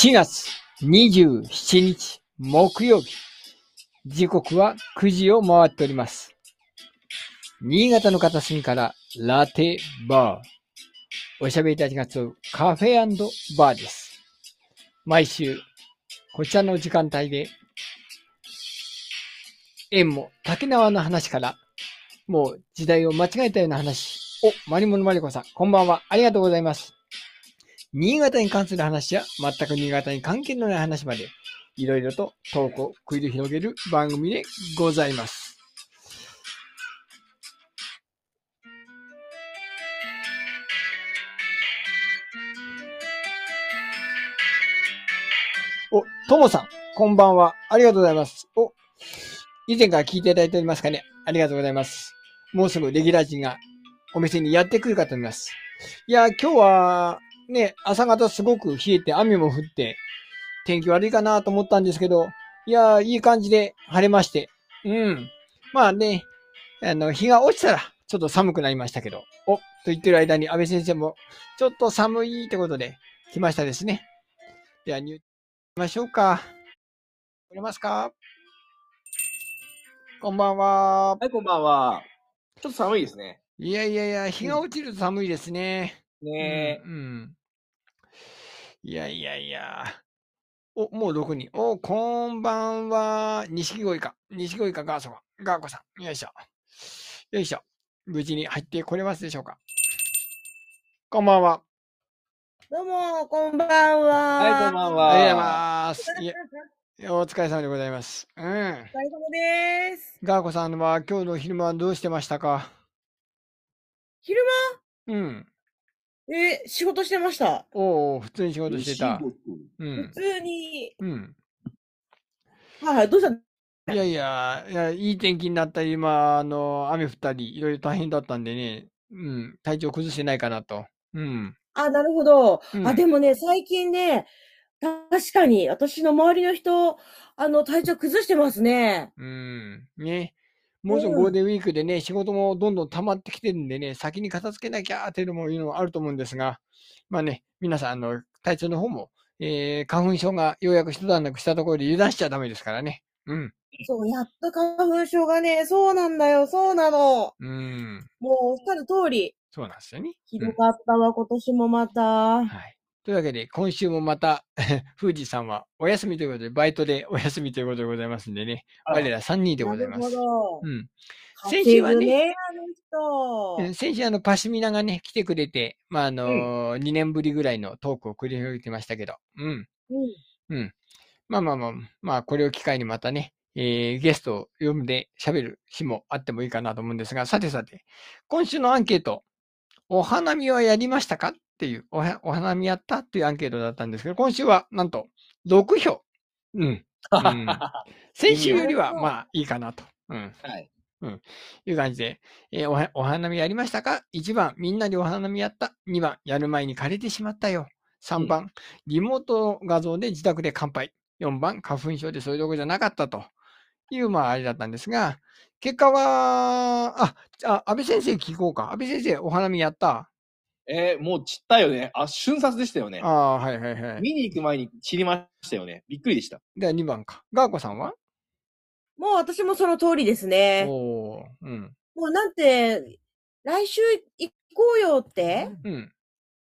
4月27日木曜日。時刻は9時を回っております。新潟の片隅からラテバー。おしゃべりたちが集うカフェバーです。毎週、こちらの時間帯で、縁も竹縄の話から、もう時代を間違えたような話。お、マリモのマリコさん、こんばんは。ありがとうございます。新潟に関する話や、全く新潟に関係のない話まで、いろいろと投稿繰り広げる番組でございます。お、ともさん、こんばんは。ありがとうございます。お、以前から聞いていただいておりますかね。ありがとうございます。もうすぐレギュラー陣がお店にやってくるかと思います。いや、今日は、ね、朝方すごく冷えて雨も降って、天気悪いかなと思ったんですけど、いや、いい感じで晴れまして。うん。まあね、あの、日が落ちたら、ちょっと寒くなりましたけど、お、と言ってる間に安倍先生も、ちょっと寒いってことで、来ましたですね。では、入、行きましょうか。来れますか？こんばんは。はい、こんばんは。ちょっと寒いですね。いやいやいや、日が落ちると寒いですね。ねうん、うん。いやいやいや。お、もう6人。お、こんばんは。錦鯉か。錦鯉かガーソか。ガーコさん。よいしょ。よいしょ。無事に入ってこれますでしょうか。こんばんは。どうも、こんばんは。はい、こんばんは。ありがとうございます。お疲れ様でございます。うん。お疲れ様です。ガーコさんは今日の昼間はどうしてましたか？昼うん。間、え、仕事してました？おお、普通に仕事してた。う普ん。通に。うん。はいはい、どうした？いやいや、いや、いい天気になったり、まあ、あの、雨降ったり、いろいろ大変だったんでね、うん、体調崩してないかなと。うん。あ、なるほど。うんあ、でもね、最近ね、確かに、私の周りの人、あの、体調崩してますね。うん。ね。もうすぐゴールデンウィークでね、仕事もどんどん溜まってきてるんでね、先に片付けなきゃーっていうのもいうのもあると思うんですが、まあね、皆さん、あの、体調の方も、えー、花粉症がようやく一段落したところで油断しちゃダメですからね。うん。そう、やっと花粉症がね、そうなんだよ、そうなの。うん。もう、おっしゃる通り。そうなんですよね。ひうんどかったわ、今年もまた。はい。というわけで、今週もまた、富士さんはお休みということで、バイトでお休みということでございますんでね、あ我ら3人でございます。うん。稼先週はね先週、あの、パシミナがね、来てくれて、まあ、あのー、2年ぶりぐらいのトークを繰り広げてましたけど、うん。うんうん。まあまあまあ、まあ、これを機会にまたね、えーゲストを呼んで喋る日もあってもいいかなと思うんですが、さてさて、今週のアンケート、お花見はやりましたか？っていう、おはお花見やったっていうアンケートだったんですけど、今週はなんと6票。うん。うん 先週よりはまあいいかなと。うん。はい。いう感じで、えーおはお花見やりましたか ?1 番、みんなでお花見やった？2番、やる前に枯れてしまったよ。3番、リモート画像で自宅で乾杯。4番、花粉症でそういうとこじゃなかったという、まあ、あれだったんですが、結果は、あ、あ安倍先生聞こうか。安倍先生、お花見やった？えーもう散ったよね。あ、瞬殺でしたよねあ。あ、はいはいはい。見に行く前に散りましたよね。びっくりでした。では2番か。ガーコさんは？もう私もその通りですね。おー、うん。もうなんて、来週行こうよってうん。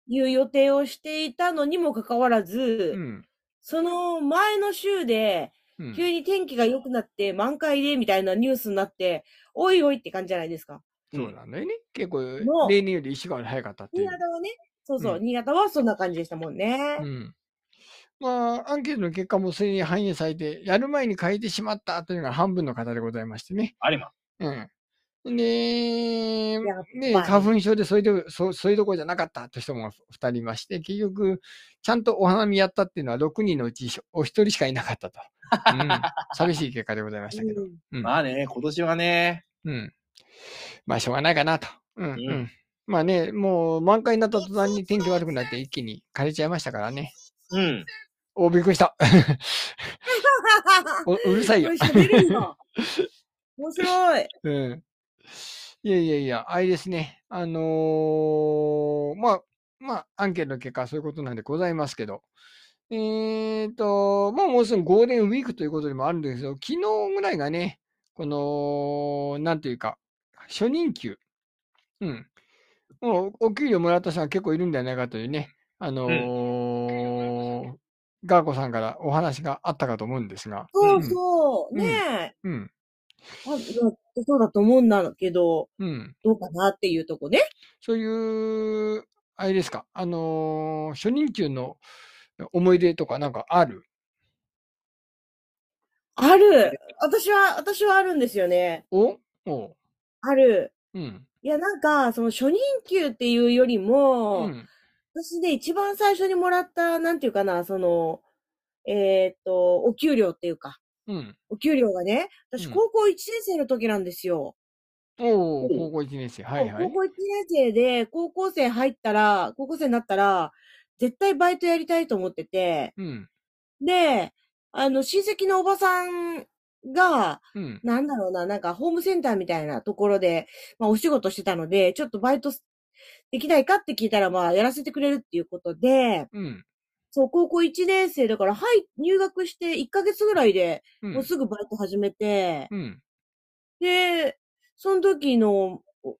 いう予定をしていたのにもかかわらず、うん。その前の週で、うん。急に天気が良くなって満開でみたいなニュースになって、おいおいって感じじゃないですか。そうなんだよね。結構の、例年より1週間早かったっていう。新潟はね、そうそう、うん新潟はそんな感じでしたもんね。うん。まあ、アンケートの結果もそれに反映されて、やる前に変えてしまったというのが半分の方でございましてね。あれま。うん。で、やっね、ぱり花粉症でそういうとこそうそういうところじゃなかったという人も2人いまして、結局、ちゃんとお花見やったっていうのは6人のうちお一人しかいなかったと。うん、寂しい結果でございましたけど。うんうんまあね、今年はね。うん。まあ、しょうがないかなと。うん、うん。うんまあね、もう満開になった途端に天気悪くなって一気に枯れちゃいましたからね。うん。お、びっくりした。おうるさいよ。面白い。うん。いやいやいや、あれですね。あのーまあ、まあ、アンケートの結果はそういうことなんでございますけど、えっ、と、まあもうすぐゴールデンウィークということでもあるんですけど、昨日ぐらいがね、この、なんていうか、初任給。うん。もうお給料もらった人が結構いるんじゃないかというね、あのーガーコさんからお話があったかと思うんですが。そうそう。うんねえ。うん。あそうだと思うんだけど、うん。どうかなっていうとこね。そういう、あれですか、あのー初任給の思い出とかなんかある？ある。私は、私はあるんですよね。お？お？ある。うん。いや、なんか、その初任給っていうよりも、うん。私ね、一番最初にもらった、なんていうかな、その、えーっと、お給料っていうか、うん。お給料がね、私うん高校1年生の時なんですよ。おおお高校1年生。はいはい高。校1年生で、高校生入ったら、高校生になったら、絶対バイトやりたいと思ってて、うん。で、あの、親戚のおばさんが、うん。なんだろうな、なんかホームセンターみたいなところで、まあお仕事してたので、ちょっとバイトできないかって聞いたら、まあやらせてくれるっていうことで、うん。そう、高校1年生だから、はい、入学して1ヶ月ぐらいで、うん。もうすぐバイト始めて、うん。で、その時の、お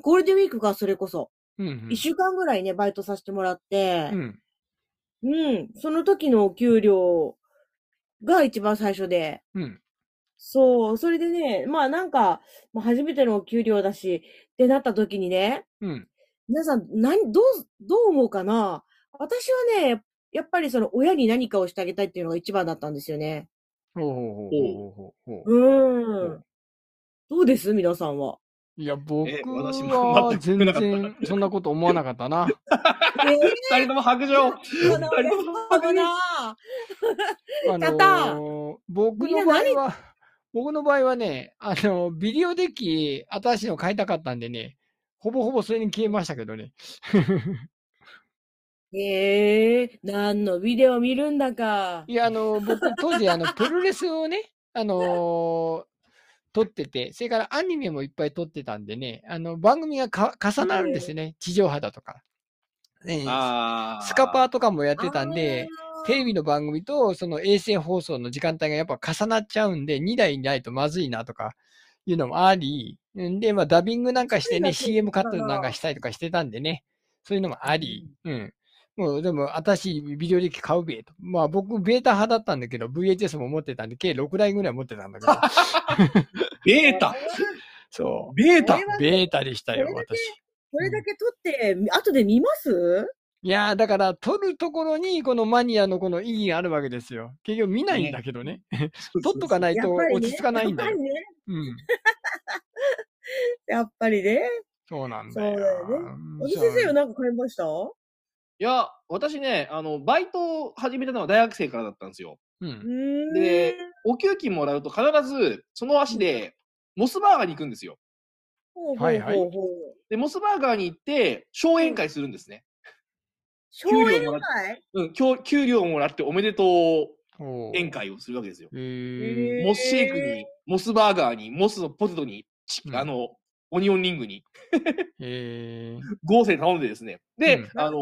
ゴールデンウィークか、それこそ。うん。1週間ぐらいね、バイトさせてもらってう、ん。うん、その時のお給料が一番最初で、うん。そう、それでね、まあなんか、まあ、初めてのお給料だし、ってなった時にね、うん。皆さん、何、どう、どう思うかな？私はね、やっぱりその親に何かをしてあげたいっていうのが一番だったんですよね。ほうほうほうほうほうほう。ん。どうです？皆さんは。いや、僕え私もは全全くなかった然そんなこと思わなかったな。え 二人とも白状。ー、かな俺かなあやったのー僕の場合何は、僕の場合はね、あの、ビデオデッキ、新しいの買いたかったんでね、ほぼほぼそれに消えましたけどね。ええ何のビデオ見るんだか。いや、あの、僕、当時、あの、プロレスをね、あのー撮ってて、それからアニメもいっぱい撮ってたんでね、あの、番組がか重なるんですよね。地上波だとか。ねあスカパーとかもやってたんで、テレビの番組とその衛星放送の時間帯がやっぱ重なっちゃうんで、2台いないとまずいなとかいうのもあり、んで、まあダビングなんかしてね、CM カットなんかしたりとかしてたんでね、そういうのもあり、うん。もうでも、私、ビデオデッキ買うべと。まあ僕、ベータ派だったんだけど、VHS も持ってたんで、計6台ぐらい持ってたんだけど、ベータ？そベータ。ベータでしたよ、私。これだけ撮って、後で見ます？いやー、だから、撮るところに、このマニアのこの意義があるわけですよ。結局見ないんだけどね。撮っとかないと落ち着かないんだよやっぱ。りね。うん。やっぱりね。そうなんだよ。そうだよねうん小野先生は何か買いました？いや、私ね、あの、バイトを始めたのは大学生からだったんですよ。う。うんん。でお給金もらうと必ず、その足で、モスバーガーに行くんですよ。はいはい。で、モスバーガーに行って、商演会するんですね。給料もらっ会うん、給給料をもらっておめでとう宴会をするわけですよ。モスシェイクに、モスバーガーに、モスのポテトに、チうんあの、オニオンリングに、へ合成頼んでですね。で、うんあの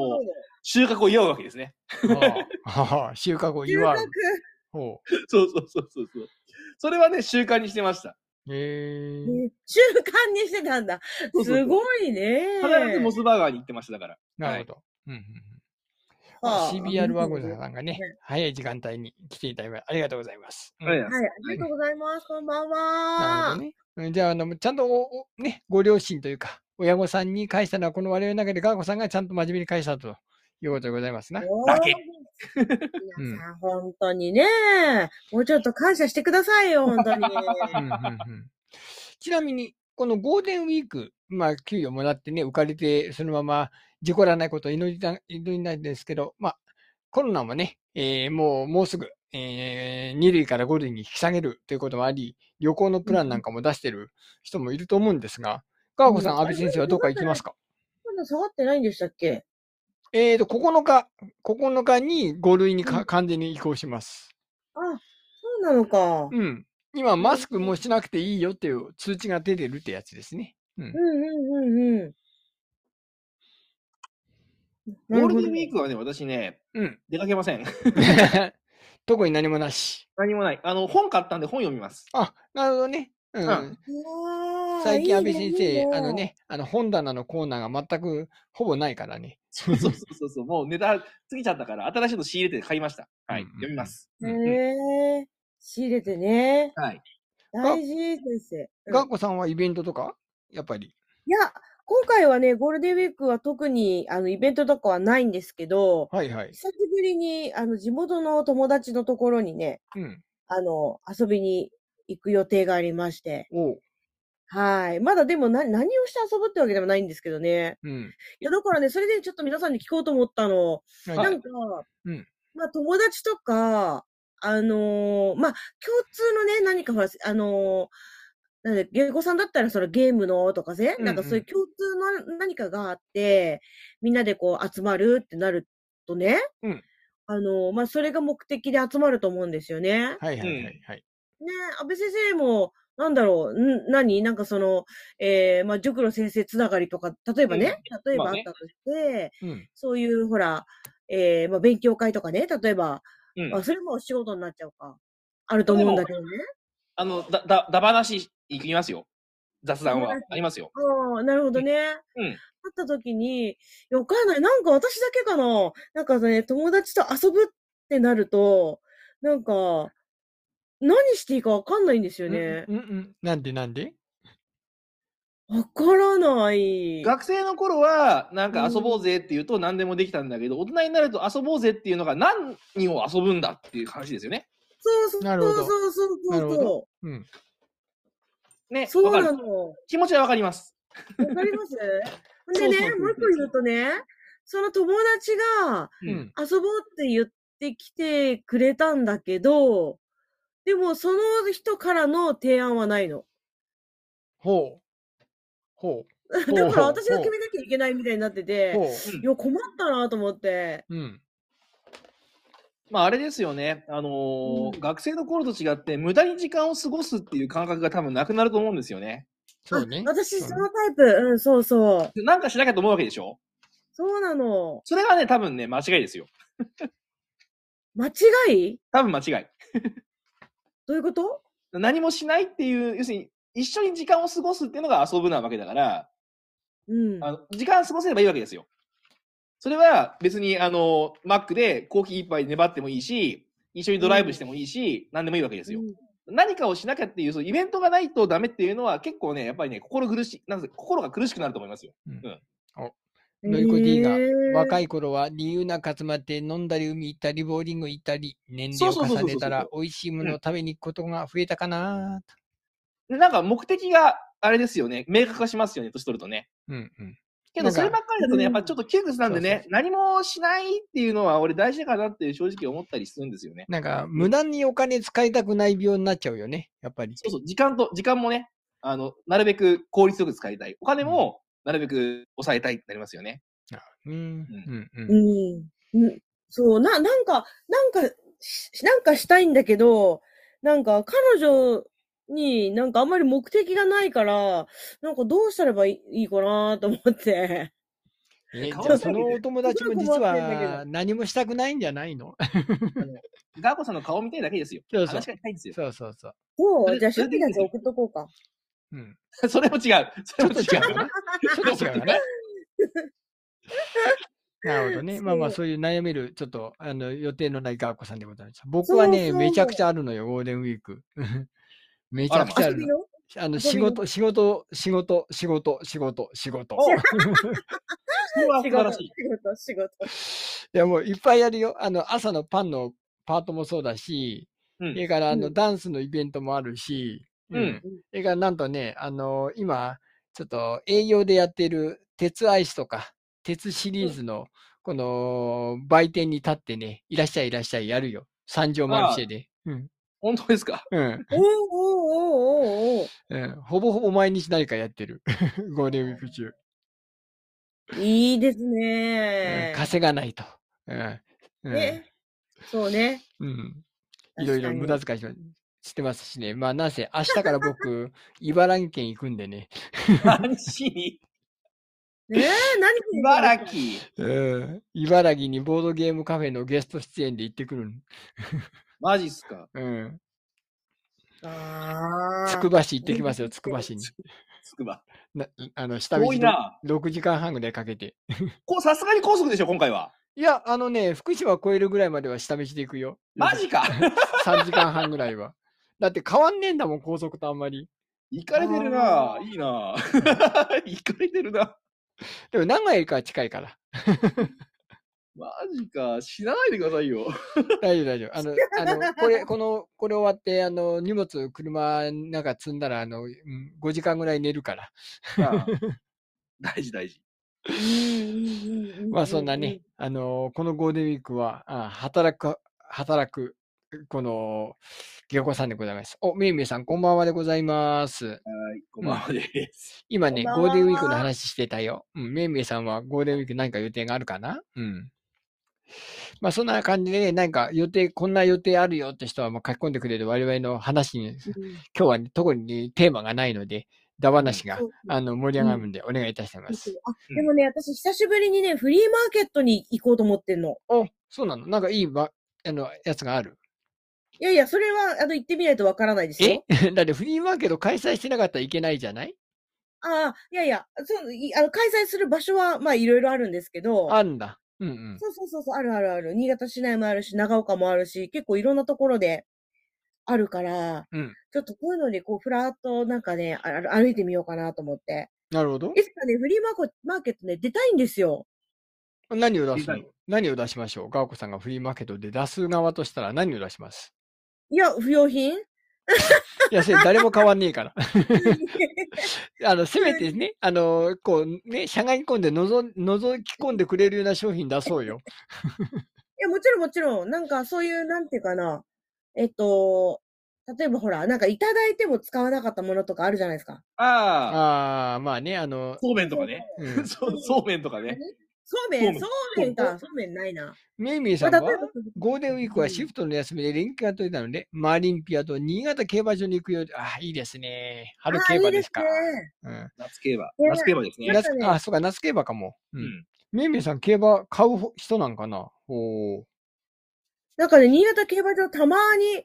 収穫を祝うわけですね。収穫を収祝う穫。ほそうそうそうそうそう。それはね、習慣にしてました。う。へえ。ね習慣にしてたんだ。すごいね。必ずモスバーガーに行ってましただから。なるほど。うんうんうんはあ CBR ワゴンさんがねね、早い時間帯に来ていただきありがとうございます。うんはいはい、ありがとうございます。こんばんなるは。ほどね。うんじゃあ、あの、ちゃんとお、おね、ご両親というか、親御さんに返したのは、この我々の中でガーコさんがちゃんと真面目に返したということでございますな。だけ皆さん、本当にね、もうちょっと感謝してくださいよ、本当に。ちなみに、このゴールデンウィーク、まあ、給与もらってね、浮かれて、そのまま事故らないことを祈りた祈りないんですけど、まあ、コロナもね、えーもう、もうすぐ、えー、2類から5類に引き下げるということもあり、旅行のプランなんかも出してる人もいると思うんですが、ガーコさん、うん安倍先生はどっか行きますか？まだ下がってないんでしたっけ？えーと、9日、9日に5類にか、うん完全に移行します。あ、そうなのか。うん。今、マスクもしなくていいよっていう通知が出てるってやつですね。うんうん。うんうんうん。ゴールデンウィーク。クはね、私ね、うん。出かけません。特に何もなし。何もない。あの、本買ったんで本読みます。あ、なるほどね。うん。うん最近、安倍先いいねいねあのね、あの本棚のコーナーが全くほぼないからね。そうそうそうそうそう。もうネタ過ぎちゃったから、新しいの仕入れて買いました。はい。うんうんうん読みます。うんへえ。仕入れてね。はい。大事、先生。うんガンコさんはイベントとか？やっぱり。いや、今回はね、ゴールデンウィークは特に、あの、イベントとかはないんですけど、はいはい。久しぶりに、あの、地元の友達のところにね、うん。あの、遊びに行く予定がありまして。おう。はい。まだでも何、何をして遊ぶってわけでもないんですけどね。うん。いや、だからね、それでちょっと皆さんに聞こうと思ったの。はいなんか、うんまあ友達とか、あのーまあ共通のね、何かほら、あのーなんで、芸妓さんだったらそのゲームのとかね、なんかそういう共通の何かがあって、みんなでこう集まるってなるとね、うんあのーまあそれが目的で集まると思うんですよね。はいはいはいはい。ね安倍先生も、なんだろう、ん何？なんかその、えー、まあ、塾の先生つながりとか、例えばね、例えばまあねあったとして、うん。そういう、ほら、えー、まあ、勉強会とかね、例えば、うんまあ、それもお仕事になっちゃうか。あると思うんだけどね。あの、だ、だ、だ話行きますよ。雑談はありますよ。ああ、なるほどね。うん。会った時に、わかんない。なんか私だけかな。なんかね、友達と遊ぶってなると、なんか、何していいかわかんないんですよね。うんうん。なんでなんで？わからない。学生の頃は、なんか遊ぼうぜって言うと何でもできたんだけど、大人になると遊ぼうぜっていうのが何を遊ぶんだっていう話ですよね。そうそうなるほどそうそうそうそうん。ね。う。そうわかる。なの。気持ちはわかります。わかります？ほ んでねもう一個言うとね、その友達がう。ん。遊ぼうって言ってきてくれたんだけど、でもその人からの提案はないの。ほう。ほう。だから私が決めなきゃいけないみたいになってて、ほう。うんいや、困ったなと思って。うん。まああれですよね。あのーうん学生の頃と違って無駄に時間を過ごすっていう感覚が多分なくなると思うんですよね。そうね。あ私、そのタイプ。うん、そうそう。でなんかしなきゃと思うわけでしょ？そうなの。それがね、多分ね、間違いですよ。間違い？多分間違い。どういうこと？何もしないっていう、要するに一緒に時間を過ごすっていうのが遊ぶなわけだから、うん。あの時間過ごせればいいわけですよ。それは別に、あの、マックでコーヒー一杯粘ってもいいし、一緒にドライブしてもいいし、何でもいいわけですよ。何かをしなきゃっていう、そのイベントがないとダメっていうのは結構ね、やっぱりね、心苦しい、なんせ心が苦しくなると思いますよ。のりこ D が若い頃は理由なく集まって飲んだり海行ったりボーリング行ったり年齢を重ねたら美味しいものを食べに行くことが増えたかななんか目的があれですよね、明確化しますよね、年取るとね。うんうん。けど、そればっかりだとね、うんやっぱちょっと窮屈なんでそうそうね、何もしないっていうのは俺大事かなって正直思ったりするんですよね。なんか無駄にお金使いたくない病になっちゃうよね。やっぱり。そうそう、時間と、時間もね、あの、なるべく効率よく使いたい。お金もなるべく抑えたいってなりますよね。うんうんうん。うん。うん。そう、な、なんか、なんか、しなんかしたいんだけど、なんか彼女になんかあんまり目的がないから、なんかどうしたらばいい いいかなと思って。えじ顔ゃあそのお友達も実は何もしたくないんじゃないの？ガーコさんの顔見たいだけですよ。そうそう話がしたいんですよ。そうそうそう。そう、じゃあ、それで初期たち送っとこうか。うん。それも違う。そちょっとれも違う。ちょっと違うかな。なるほどね。まあまあ、そういう悩める、ちょっと、あの、予定のないガーコさんでございます。僕はね、そうそうめちゃくちゃあるのよ、ゴールデンウィーク。めちゃくちゃあるあの、仕事、仕事、仕事、仕事、仕事、仕事。仕事、晴らしい。仕事、仕事。いや、もういっぱいやるよ。あの、朝のパンのパートもそうだし、うんそれから、あの、うんダンスのイベントもあるし、うんそれから、なんとね、あの、今、ちょっと営業でやってる鉄アイスとか、鉄シリーズの、この、売店に立ってね、いらっしゃいいらっしゃいやるよ。三条マルシェで。うん。本当ですか？うん。おーおーおーおーおうん。ほぼほぼ毎日何かやってる。ゴールデンウィーク中。ーいいですうんね。稼がないと。うん。うんね。そうね。うん。いろいろ無駄遣いししてますしね。まあ、なんせ、明日から僕、茨城県行くんでね。何しに？えー、何茨城。うん。茨城にボードゲームカフェのゲスト出演で行ってくるの。マジっすか？うん。あつくば市行ってきますよ、つくば市に。つくば。なあの、下道多いな。6時間半ぐらいかけて。さすがに高速でしょ、今回は。いや、あのね、福島越えるぐらいまでは下道で行くよ。マジか。3時間半ぐらいは。だって変わんねえんだもん、高速とあんまり。行かれてるなあ。いいな。行かれてるな。でも名古屋駅から近いから。マジか。死なないでくださいよ。大丈夫、大丈夫。あの、あの、これ、この、これ終わって、あの、荷物、車、なんか積んだら、あの、うん5時間ぐらい寝るから。ああ大事 大事。まあ、そんなね、あの、このゴールデンウィークは、あ働く、働く、この、下戸さんでございます。お、めいめいさん、こんばんはでございます。はい、こんばんはです。今ね、ゴールデンウィークの話してたよ。うん、めいめいさんはゴールデンウィーク何か予定があるかな？うん。まあそんな感じでね、なんか予定、こんな予定あるよって人はもう書き込んでくれる我々の話に、今日は、ね、特にテーマがないので、だ話が、あの盛り上がるんでお願いいたします。あ、でもね、私久しぶりにね、フリーマーケットに行こうと思ってんの。お、そうなの？なんかいいばあのやつがある？いやいや、それは、あの、行ってみないとわからないですえ？よ。だってフリーマーケット開催してなかったらいけないじゃない？ああ、いやいや、そう、いあの、開催する場所は、まあ、いろいろあるんですけど、あるんだ。うんうん。そうそうそうそう、あるあるある。新潟市内もあるし、長岡もあるし、結構いろんなところであるから、うんちょっとこういうのに、こう、ふらっとなんかね、ああ歩いてみようかなと思って。なるほど。いつかね、フリーマーコマーケットね、出たいんですよ。何を出すの？何を出しましょう？ガオコさんがフリーマーケットで出す側としたら何を出します？いや、不用品？いや、それ誰も変わんねえから。あの、せめてね、あの、こう、ね、しゃがみ込んでのぞ、覗き込んでくれるような商品出そうよ。いや、もちろんもちろん、なんかそういう、なんていうかな、えっと、例えばほら、なんかいただいても使わなかったものとかあるじゃないですか。ああ、ああ、まあね、あの、そうめんとかね。うん、そうそうめんとかね。そうめん、そそうめんか、そうめんないな。メイミーさんは？ゴールデンウィークはシフトの休みで連休が取れたので、マリンピアと新潟競馬場に行くようで、ああ、いいですね。春競馬ですか。あーいいですねうん夏競馬。ね夏競馬ですね。あ、そうか、夏競馬かも。う。うんん。メイミーさん、競馬買う人なんかな？おーなんかね、新潟競馬場たまに、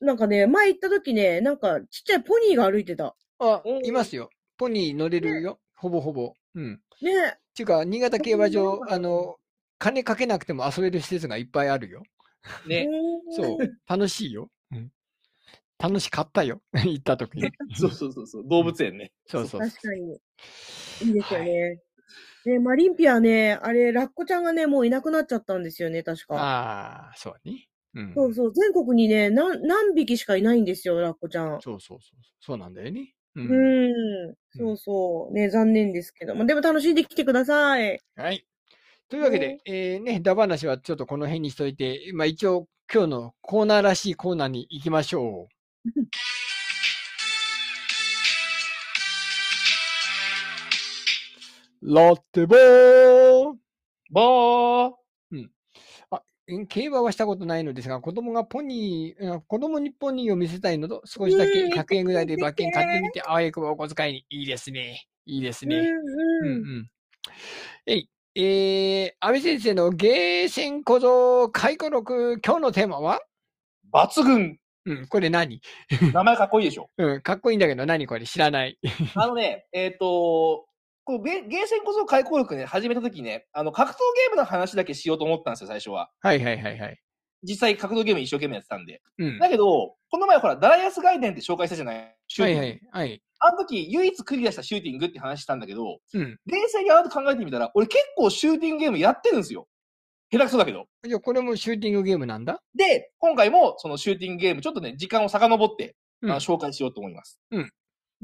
なんかね、前行った時ね、なんかちっちゃいポニーが歩いてた。あいますよ。ポニー乗れるよ。ほぼほぼ。うん。ね。っていうか、新潟競馬場、うんあの、金かけなくても遊べる施設がいっぱいあるよ。ね。そう。楽しいよ。うん。楽しかったよ。行った時に。そうそうそうそう。動物園ね。そうそう。確かに。いいですよね。ね、マリンピアね、あれ、ラッコちゃんがね、もういなくなっちゃったんですよね、確か。ああ、そうね。うん。そうそう、全国にね、何、何匹しかいないんですよ、ラッコちゃん。そうそうそう。そうなんだよね。う。うんん、そうそう。ね、残念ですけど。まあ、でも楽しんできてください。はい。というわけで、えーね、ダバなしはちょっとこの辺にしといて、まあ一応今日のコーナーらしいコーナーに行きましょう。ラッテボーボーうん競馬はしたことないのですが、子供がポニー、うん子供にポニーを見せたいのと、少しだけうん100円ぐらいで馬券買ってみて、あわよくばお小遣いに。いいですね。いいですね。うん、うん。えい、えー、安倍先生のゲーセン小僧回顧録、今日のテーマは？抜群うん、これ何？名前かっこいいでしょ。うん、かっこいいんだけど、何これ？知らない。あのね、えっ、と、こうゲゲーセンこそ開口力ね、始めたときね、あの、格闘ゲームの話だけしようと思ったんですよ、最初は。はいはいはいはい。実際格闘ゲーム一生懸命やってたんで。うん。だけど、この前ほら、ダラヤス外伝って紹介したじゃない？シューティングはいはいはい。あの時、唯一クリアしたシューティングって話したんだけど、うん。冷静にあなた考えてみたら、俺結構シューティングゲームやってるんですよ。下手くそだけど。じゃあこれもシューティングゲームなんだ？で、今回もそのシューティングゲーム、ちょっとね、時間を遡って、うんあの紹介しようと思います。うん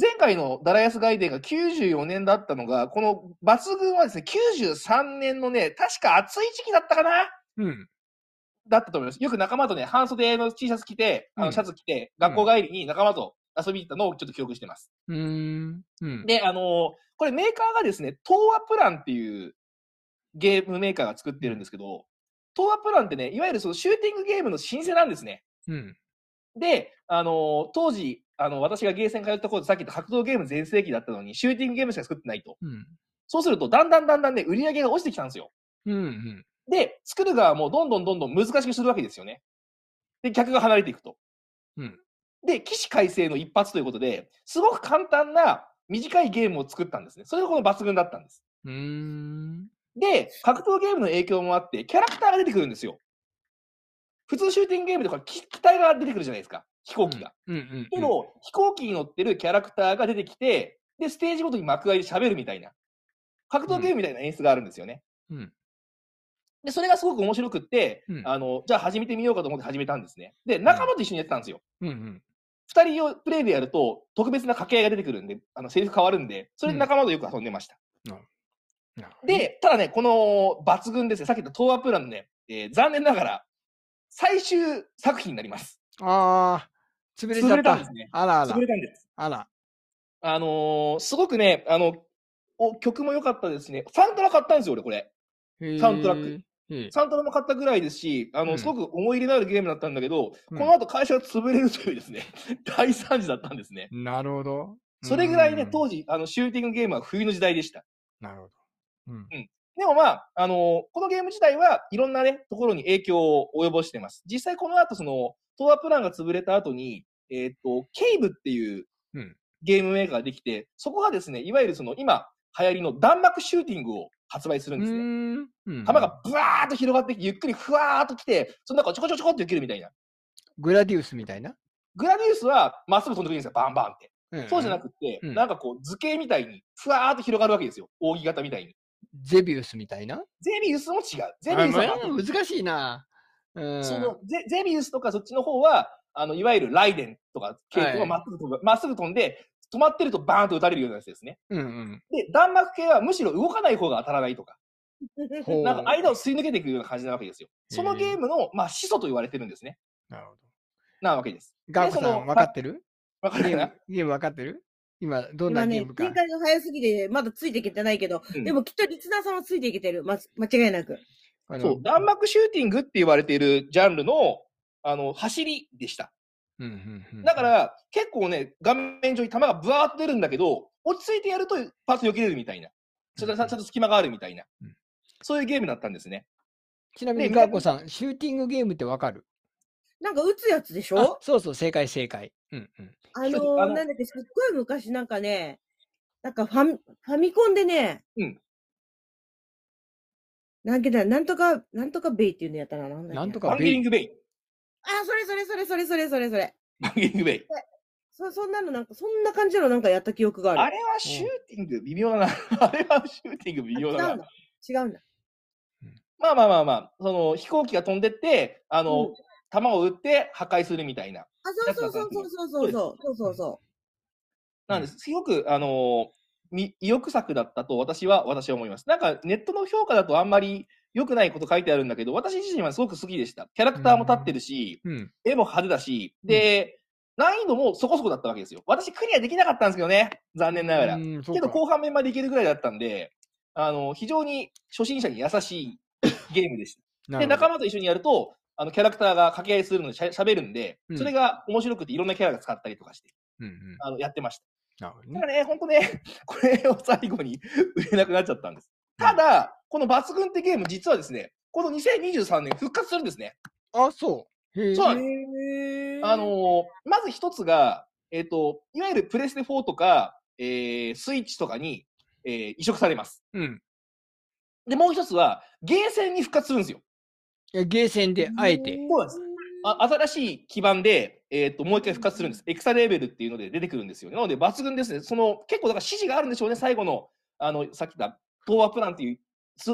前回のダラヤス外伝が94年だったのが、この抜群はですね、93年のね、確か暑い時期だったかな？うん。だったと思います。よく仲間とね、半袖の T シャツ着て、あうんのシャツ着て、学校帰りに仲間と遊びに行ったのをちょっと記憶してます。うーん。うん。で、あのーこれメーカーがですね、東亜プランっていうゲームメーカーが作ってるんですけど、東亜プランってね、いわゆるそのシューティングゲームの老舗なんですね。うん。で、あのー当時、あの、私がゲーセン通った頃、さっき言った格闘ゲーム全盛期だったのに、シューティングゲームしか作ってないと。うん。そうすると、だんだんだんだんね、売り上げが落ちてきたんですよ。うんうん。で、作る側もどんどんどんどん難しくするわけですよね。で、客が離れていくと。うんで、起死回生の一発ということで、すごく簡単な短いゲームを作ったんですね。それがこの抜群だったんです。ん。で、格闘ゲームの影響もあって、キャラクターが出てくるんですよ。普通シューティングゲームとか機機体が出てくるじゃないですか。飛行機が。うんうんけど、飛行機に乗ってるキャラクターが出てきて、で、ステージごとに幕開で喋るみたいな。格闘ゲームみたいな演出があるんですよね。うん。で、それがすごく面白くって、うんあの、じゃあ始めてみようかと思って始めたんですね。で、仲間と一緒にやってたんですよ。うんうん。二人をプレイでやると、特別な掛け合いが出てくるんで、あの、セリフ変わるんで、それで仲間とよく遊んでました。で、ただね、この抜群ですね、さっき言った東亜プランのね、えー残念ながら、最終作品になります。ああ、潰れちゃ潰った。れたんですね。あらあら潰。れたんです。あら。あのーすごくね、あの、お曲も良かったですね。サントラ買ったんですよ、俺、これ。サウンドトラックサントラも買ったぐらいですし、あの、うんすごく思い入れのあるゲームだったんだけど、うんこの後会社が潰れるというですね、大惨事だったんですね。なるほど。それぐらいね、うん当時、あの、シューティングゲームは冬の時代でした。なるほど。うん。でもまあ、あのこのゲーム自体はいろんなね、ところに影響を及ぼしてます。実際この後、その、東亜プランが潰れた後に、えーっと、ケイブっていううんゲームメーカーができて、そこがですね、いわゆるその今流行りの弾幕シューティングを発売するんですね。うーんうん弾がブワーッと広がってきて、ゆっくりふわーっと来て、その中をちょこちょこちょこって受けるみたいな。グラディウスみたいな？グラディウスはまっすぐ飛んでくるんですよ、バンバンって。うんそうじゃなくって、うんなんかこう図形みたいにふわーっと広がるわけですよ。扇形みたいに。ゼビウスみたいな？ゼビウスも違う。ゼビウスは難しいな。うん。そのゼゼビウスとかそっちの方は、あのいわゆるライデンとか、ケイトはまっすぐ飛ぶ、まっすぐ飛んで、止まってるとバーンと撃たれるようなやつですね。うんうん。で、弾幕系はむしろ動かない方が当たらないとか、なんか間を吸い抜けていくような感じなわけですよ。そのゲームの、まあ、始祖と言われてるんですね。なるほど。なわけです。ガーコさん、その分かってる？わかるかなゲーム、ゲーム分かってる？今、どんな今ねゲーム、か。展開が早すぎて、まだついていけてないけど、うんでもきっとリスナーさんはついていけてる。ま、間違いなく。あのそう、弾幕シューティングって言われているジャンルの、あの、走りでした。だか、ら、結構ね、画面上に弾がブワーっと出るんだけど、落ち着いてやるとパッと避けれるみたいな。ちょっとちゃんと隙間があるみたいなうん。そういうゲームだったんですね。ちなみにでガーコさん、シューティングゲームって分かる？なんか撃つやつでしあょそうそう、正解正解。うんうん。あのなんだっけ、すっごい昔なんかね、なんかファミ、ファミコンでね、うん。なんけだ、なんとか、なんとかベイっていうのやったな。なんだっけ？なんとかバンゲリングベイ。あ、それそれそれそれそれそれそれ。バンゲリングベイ。そ、そんなのなんか、そんな感じのなんかやった記憶がある。あれはシューティング微妙だな。あれはシューティング微妙だ違うんだ。。違うんだ。まあまあまあまあ、その飛行機が飛んでって、あの、うん弾を撃って破壊するみたいな。あ、そうそうそうそうそうそうそう。そうそうそなんです。すごく、あのーみ意欲作だったと私は、私は思います。なんかネットの評価だとあんまり良くないこと書いてあるんだけど、私自身はすごく好きでした。キャラクターも立ってるし、うん。絵も派手だし、で、難易度もそこそこだったわけですよ。私クリアできなかったんですけどね。残念ながら。けど後半面までいけるぐらいだったんで、あの、非常に初心者に優しいゲームでした。で、仲間と一緒にやると、あの、キャラクターが掛け合いするのでしゃ喋るんで、うんそれが面白くていろんなキャラが使ったりとかして、うんうん。あの、やってました。なるほどねだか。らね、ほんとね、これを最後に売れなくなっちゃったんです。ただ、この抜群ってゲーム、実はですね、この2023年復活するんですね。あ、そう。へ。そうなんでへーあのーまず一つが、えっ、と、いわゆるプレステ4とか、えースイッチとかに、えー移植されます。うん。で、もう一つは、ゲーセンに復活するんですよ。ゲーセンで、あえて。そうなんですあ新しい基盤で、えっ、と、もう一回復活するんです。エクサレーベルっていうので出てくるんですよね。なので、抜群ですね。その、結構、だから指示があるんでしょうね。最後の、あの、さっき言った、東亜プランっていうす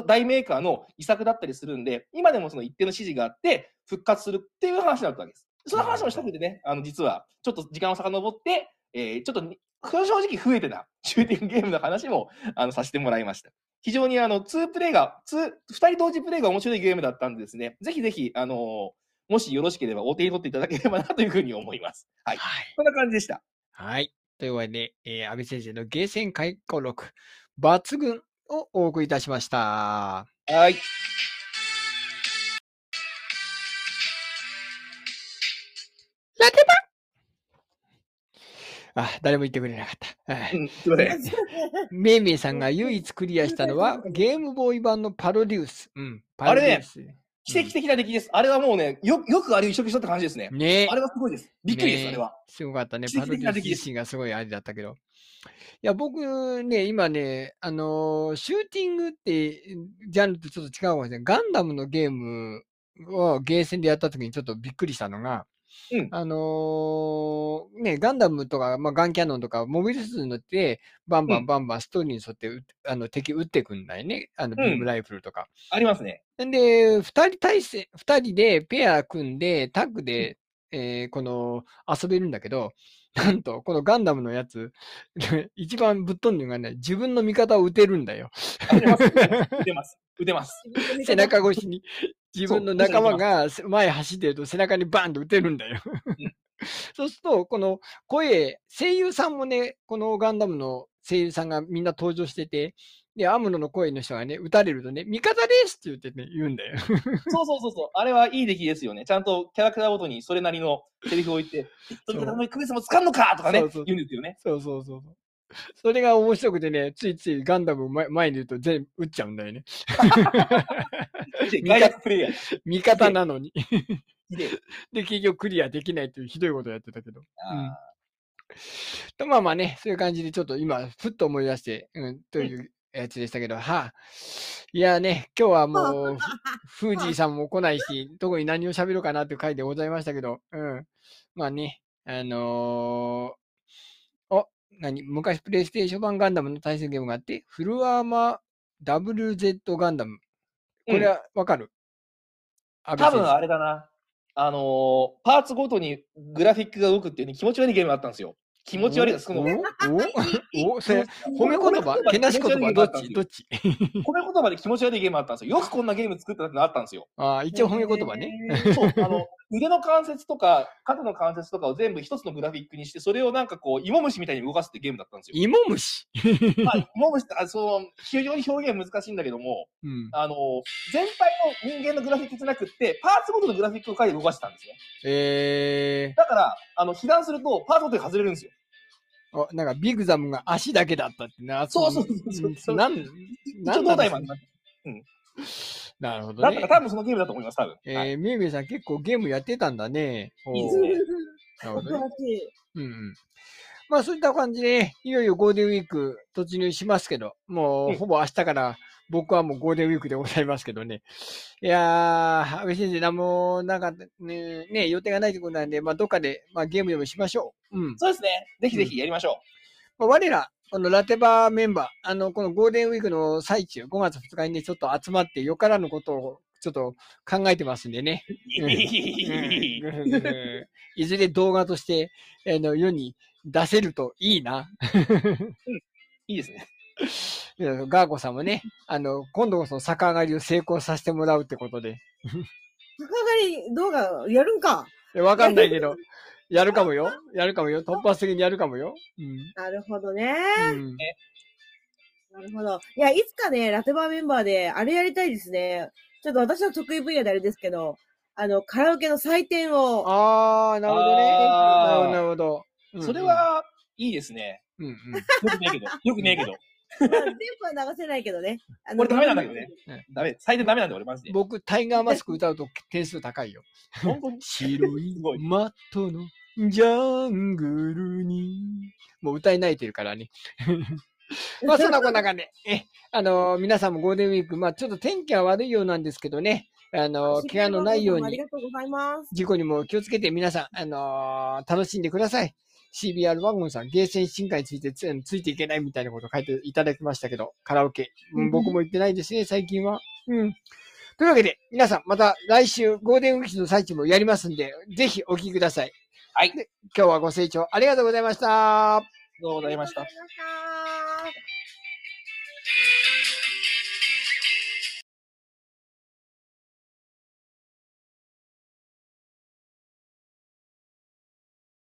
大メーカーの遺作だったりするんで、今でもその一定の指示があって、復活するっていう話になったわけです。その話もしたくてね、あの、実は、ちょっと時間を遡って、えーちょっとに、正直増えてた、シューティングゲームの話も、あの、させてもらいました。非常にあの、2プレイが、2、二人同時プレイが面白いゲームだったんでですね、ぜひぜひ、あのーもしよろしければお手に取っていただければなというふうに思います。はい。はい。こんな感じでした。はい。というわけで、えー、安倍先生のゲーセン回顧録、抜群をお送りいたしました。はい。あ、誰も言ってくれなかった。めいめいさんが唯一クリアしたのは、ゲームボーイ版のパロデュース。うん。パロデュース。奇跡的な出来です。あれはもうね、よ、よくあれを移植したって感じですね。ねあれはすごいです。びっくりです、ねあれは。すごかったね。パロデュース的な出来です自身がすごいあれだったけど。いや、僕ね、今ね、あのーシューティングって、ジャンルとちょっと違うかもしれない。ガンダムのゲームをゲーセンでやった時にちょっとびっくりしたのが、うんあのーね、ガンダムとか、まあ、ガンキャノンとか、モビルスーツに乗って、バンバうんンバンバンストーリーに沿ってうあの敵撃ってくんだよね。あの、ビームライフルとか。ありますね。んで、二人対戦、二人でペア組んで、タッグで、えーこの、遊べるんだけど、なんと、このガンダムのやつ、一番ぶっ飛んでるのがね、自分の味方を撃てるんだよ。あります。打てます。打てます。背中越しに。自分の仲間がせ前走ってると背中にバーンと撃てるんだよ。そうすると、この声、声優さんもね、このガンダムの声優さんがみんな登場してて、で、アムロの声の人がね、撃たれるとね、味方ですって言ってね、言うんだよ。そうそうそうそう。あれはいい出来ですよね。ちゃんとキャラクターごとにそれなりのセリフを言って、それからクリスも使うのかとかねそうそう、言うんですよね。そうそうそうそう。それが面白くてね、ついついガンダムを前前に言うと全部撃っちゃうんだよね。で外役プレイヤー。味方なのに。ひで結局クリアできないというひどいことをやってたけど。あとまあまあね、そういう感じでちょっと今、ふっと思い出して、うん、というやつでしたけど、はあ、いやね、今日はもう、ふフージーさんも来ないし、特に何を喋ろうかなという回でございましたけど、うん。まあね、あのーお、何昔プレイステーション版ガンダムの対戦ゲームがあって、フルアーマー WZ ガンダム。これはわかる、ー多分あれ。れだな。あのーパーツごとにグラフィックが動くっていうね、気持ち悪いゲームがあったんですよ。気持ち悪いが少ない。おお おそれ、褒め言葉？けなし言葉？どっち？どっち？褒め言葉で気持ち悪いゲームあったんですよ。よくこんなゲーム作ったなってのあったんですよ。ああ、一応褒め言葉ね。そう、あの、腕の関節とか、肩の関節とかを全部一つのグラフィックにして、それをなんかこう、芋虫みたいに動かすってゲームだったんですよ。芋虫？まあ、芋虫って、あそう、非常に表現難しいんだけども、うん、あの、全体の人間のグラフィックじゃなくって、パーツごとのグラフィックを書いて動かしてたんですね。えだから、あの、被弾すると、パーツごとに外れるんですよ。ー、おなんかビグザムが足だけだったってな。そうそうそうそうなん、一なん応胴体まですなるほどねだった。ら多分そのゲームだと思います、多分。えー、はいみゆみゆさん結構ゲームやってたんだね。なるほどね。うんうん。まあそういった感じでね、いよいよゴールデンウィーク突入しますけど、もううんほぼ明日から僕はもうゴールデンウィークでございますけどね。いやー、安倍先生、なんも、なんかね、ね、予定がないということなんで、まあどっかで、まあゲームでもしましょう。うん。そうですね。ぜひぜひやりましょまあ、我ら、このラテバーメンバー、あの、このゴールデンウィークの最中、5月2日にね、ちょっと集まって、よからぬことをちょっと考えてますんでね。う。うんうんいずれ動画として、あの、世に出せるといいな。いいですね。ガーコさんもね、あの、今度こそ逆上がりを成功させてもらうってことで。高上がり動画やるんか。わかんないけど、やるかもよ。やるかもよ。突発的にやるかもよ。うん。なるほどね。うんなるほど。いや、いつかね、ラテバーメンバーで、あれやりたいですね。ちょっと私の得意分野であれですけど、あの、カラオケの採点を、あー、なるほどね。なるほど、なるほど。うんそれ、は、いいですね。うんうん。よくねえけど。よくねえけど。まあ全部は流せないけどね。これダメなんだけどね。ダメ。最低ダメなんだよ、俺、マジで。僕、タイガーマスク歌うと点数高いよ。本当に？白いマットのジャングルに。もう歌い泣いてるからね。まあそんなこんな感じで、え、あのー皆さんもゴールデンウィーク、まあちょっと天気は悪いようなんですけどね、あのー怪我のないようにありがとうございます。事故にも気をつけて皆さん、あのー楽しんでください。CBR ワゴンさん、ゲーセン進化についてつついていけないみたいなこと書いていただきましたけど、カラオケ。うん、僕も行ってないですね、最近は。うん。というわけで、皆さん、また来週、ゴールデンウィークの最中もやりますんで、ぜひお聞きください。はいで今日はご清聴ありがとうございました。どうもございましたありがとうございました